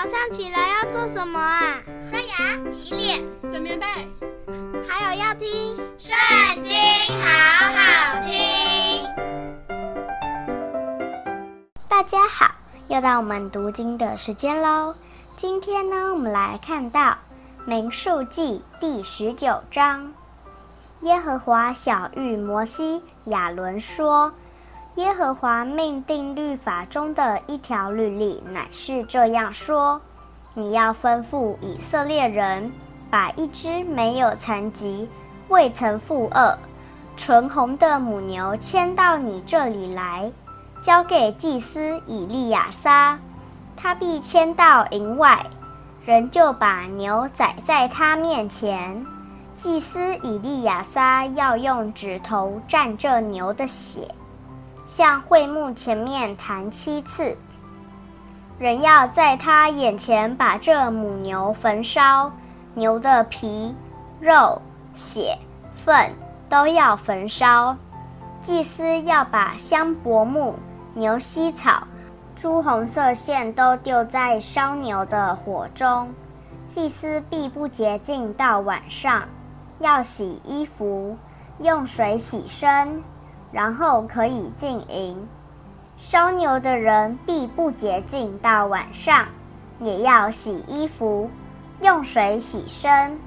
早上起来要做什么啊？刷牙、洗脸、整棉被，还有要听《圣经》，好好听。大家好，又到我们读经的时间喽。今天呢，我们来看到《民数记》第十九章。耶和华晓諭摩西、亚伦说。耶和华命定律法中的一条律例，乃是这样说：你要吩咐以色列人，把一只没有残疾、未曾负恶、纯红的母牛牵到你这里来，交给祭司以利亚撒，他必牵到营外，人就把牛宰在他面前。祭司以利亚撒要用指头蘸这牛的血。向会幕前面弹七次，人要在他眼前把这母牛焚烧，牛的皮、肉、血、粪都要焚烧。祭司要把香柏木、牛膝草、朱红色线都丢在烧牛的火中。祭司必不洁净到晚上，要洗衣服，用水洗身。然后可以进营。烧牛的人必不洁净到晚上，也要洗衣服，用水洗身。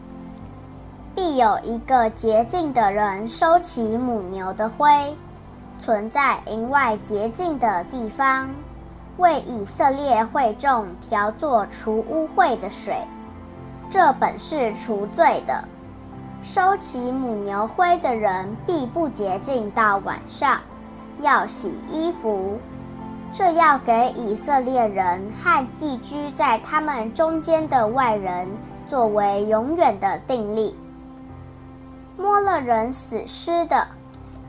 必有一个洁净的人收起母牛的灰，存在营外洁净的地方，为以色列会众调作除污秽的水。这本是除罪的。收起母牛灰的人必不洁净到晚上，要洗衣服。这要给以色列人和寄居在他们中间的外人作为永远的定例。摸了人死尸的，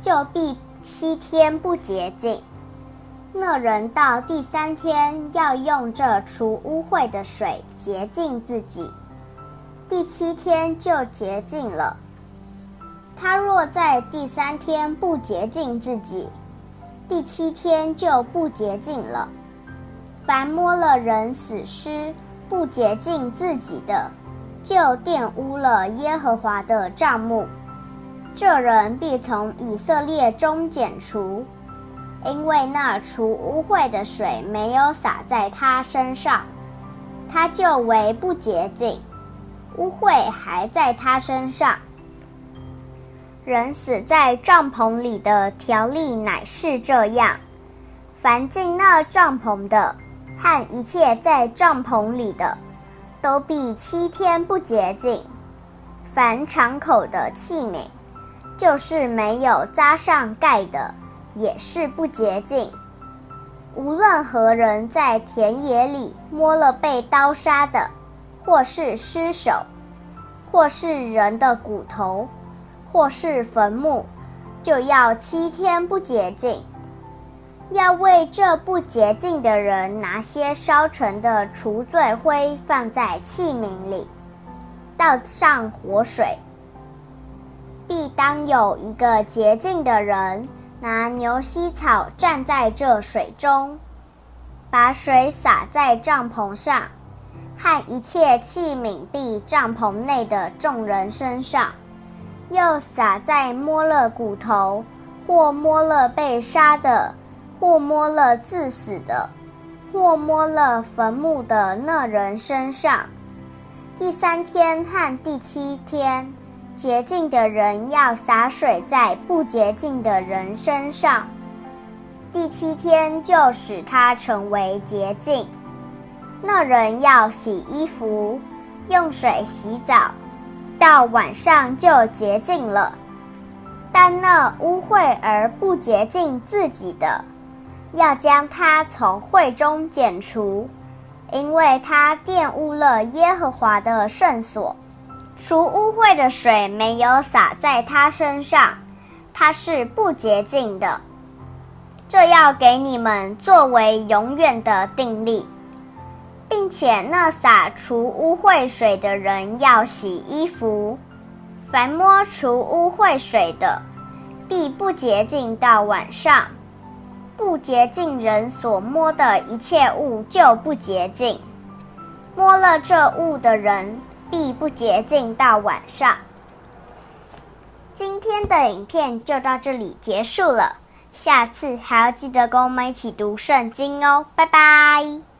就必七天不洁净。那人到第三天要用这除污秽的水洁净自己。第七天就洁净了。他若在第三天不洁净自己，第七天就不洁净了。凡摸了人死尸不洁净自己的，就玷污了耶和华的帐幕。这人必从以色列中剪除，因为那除污秽的水没有洒在他身上，他就为不洁净。污秽还在他身上。人死在帐篷里的条例乃是这样：凡进那帐篷的，和一切在帐篷里的，都必七天不洁净。凡敞口的器皿，就是没有扎上盖的，也是不洁净。无论何人在田野里摸了被刀杀的，或是尸首，或是人的骨头，或是坟墓，就要七天不洁净。要为这不洁净的人拿些烧成的除罪灰放在器皿里，倒上活水。必当有一个洁净的人拿牛膝草蘸在这水中，把水洒在帐篷上。和一切器皿，壁帐篷内的众人身上，又洒在摸了骨头，或摸了被杀的，或摸了自死的，或摸了坟墓的那人身上。第三天和第七天，洁净的人要洒水在不洁净的人身上。第七天就使他成为洁净。那人要洗衣服，用水洗澡，到晚上就洁净了。但那污秽而不洁净自己的，要将他从会中剪除，因为他玷污了耶和华的圣所。除污秽的水没有洒在他身上，他是不洁净的。这要给你们作为永远的定例。并且那洒除污秽水的人要洗衣服，凡摸除污秽水的，必不洁净到晚上。不洁净人所摸的一切物就不洁净。摸了这物的人必不洁净到晚上。今天的影片就到这里结束了，下次还要记得跟我们一起读圣经哦，拜拜。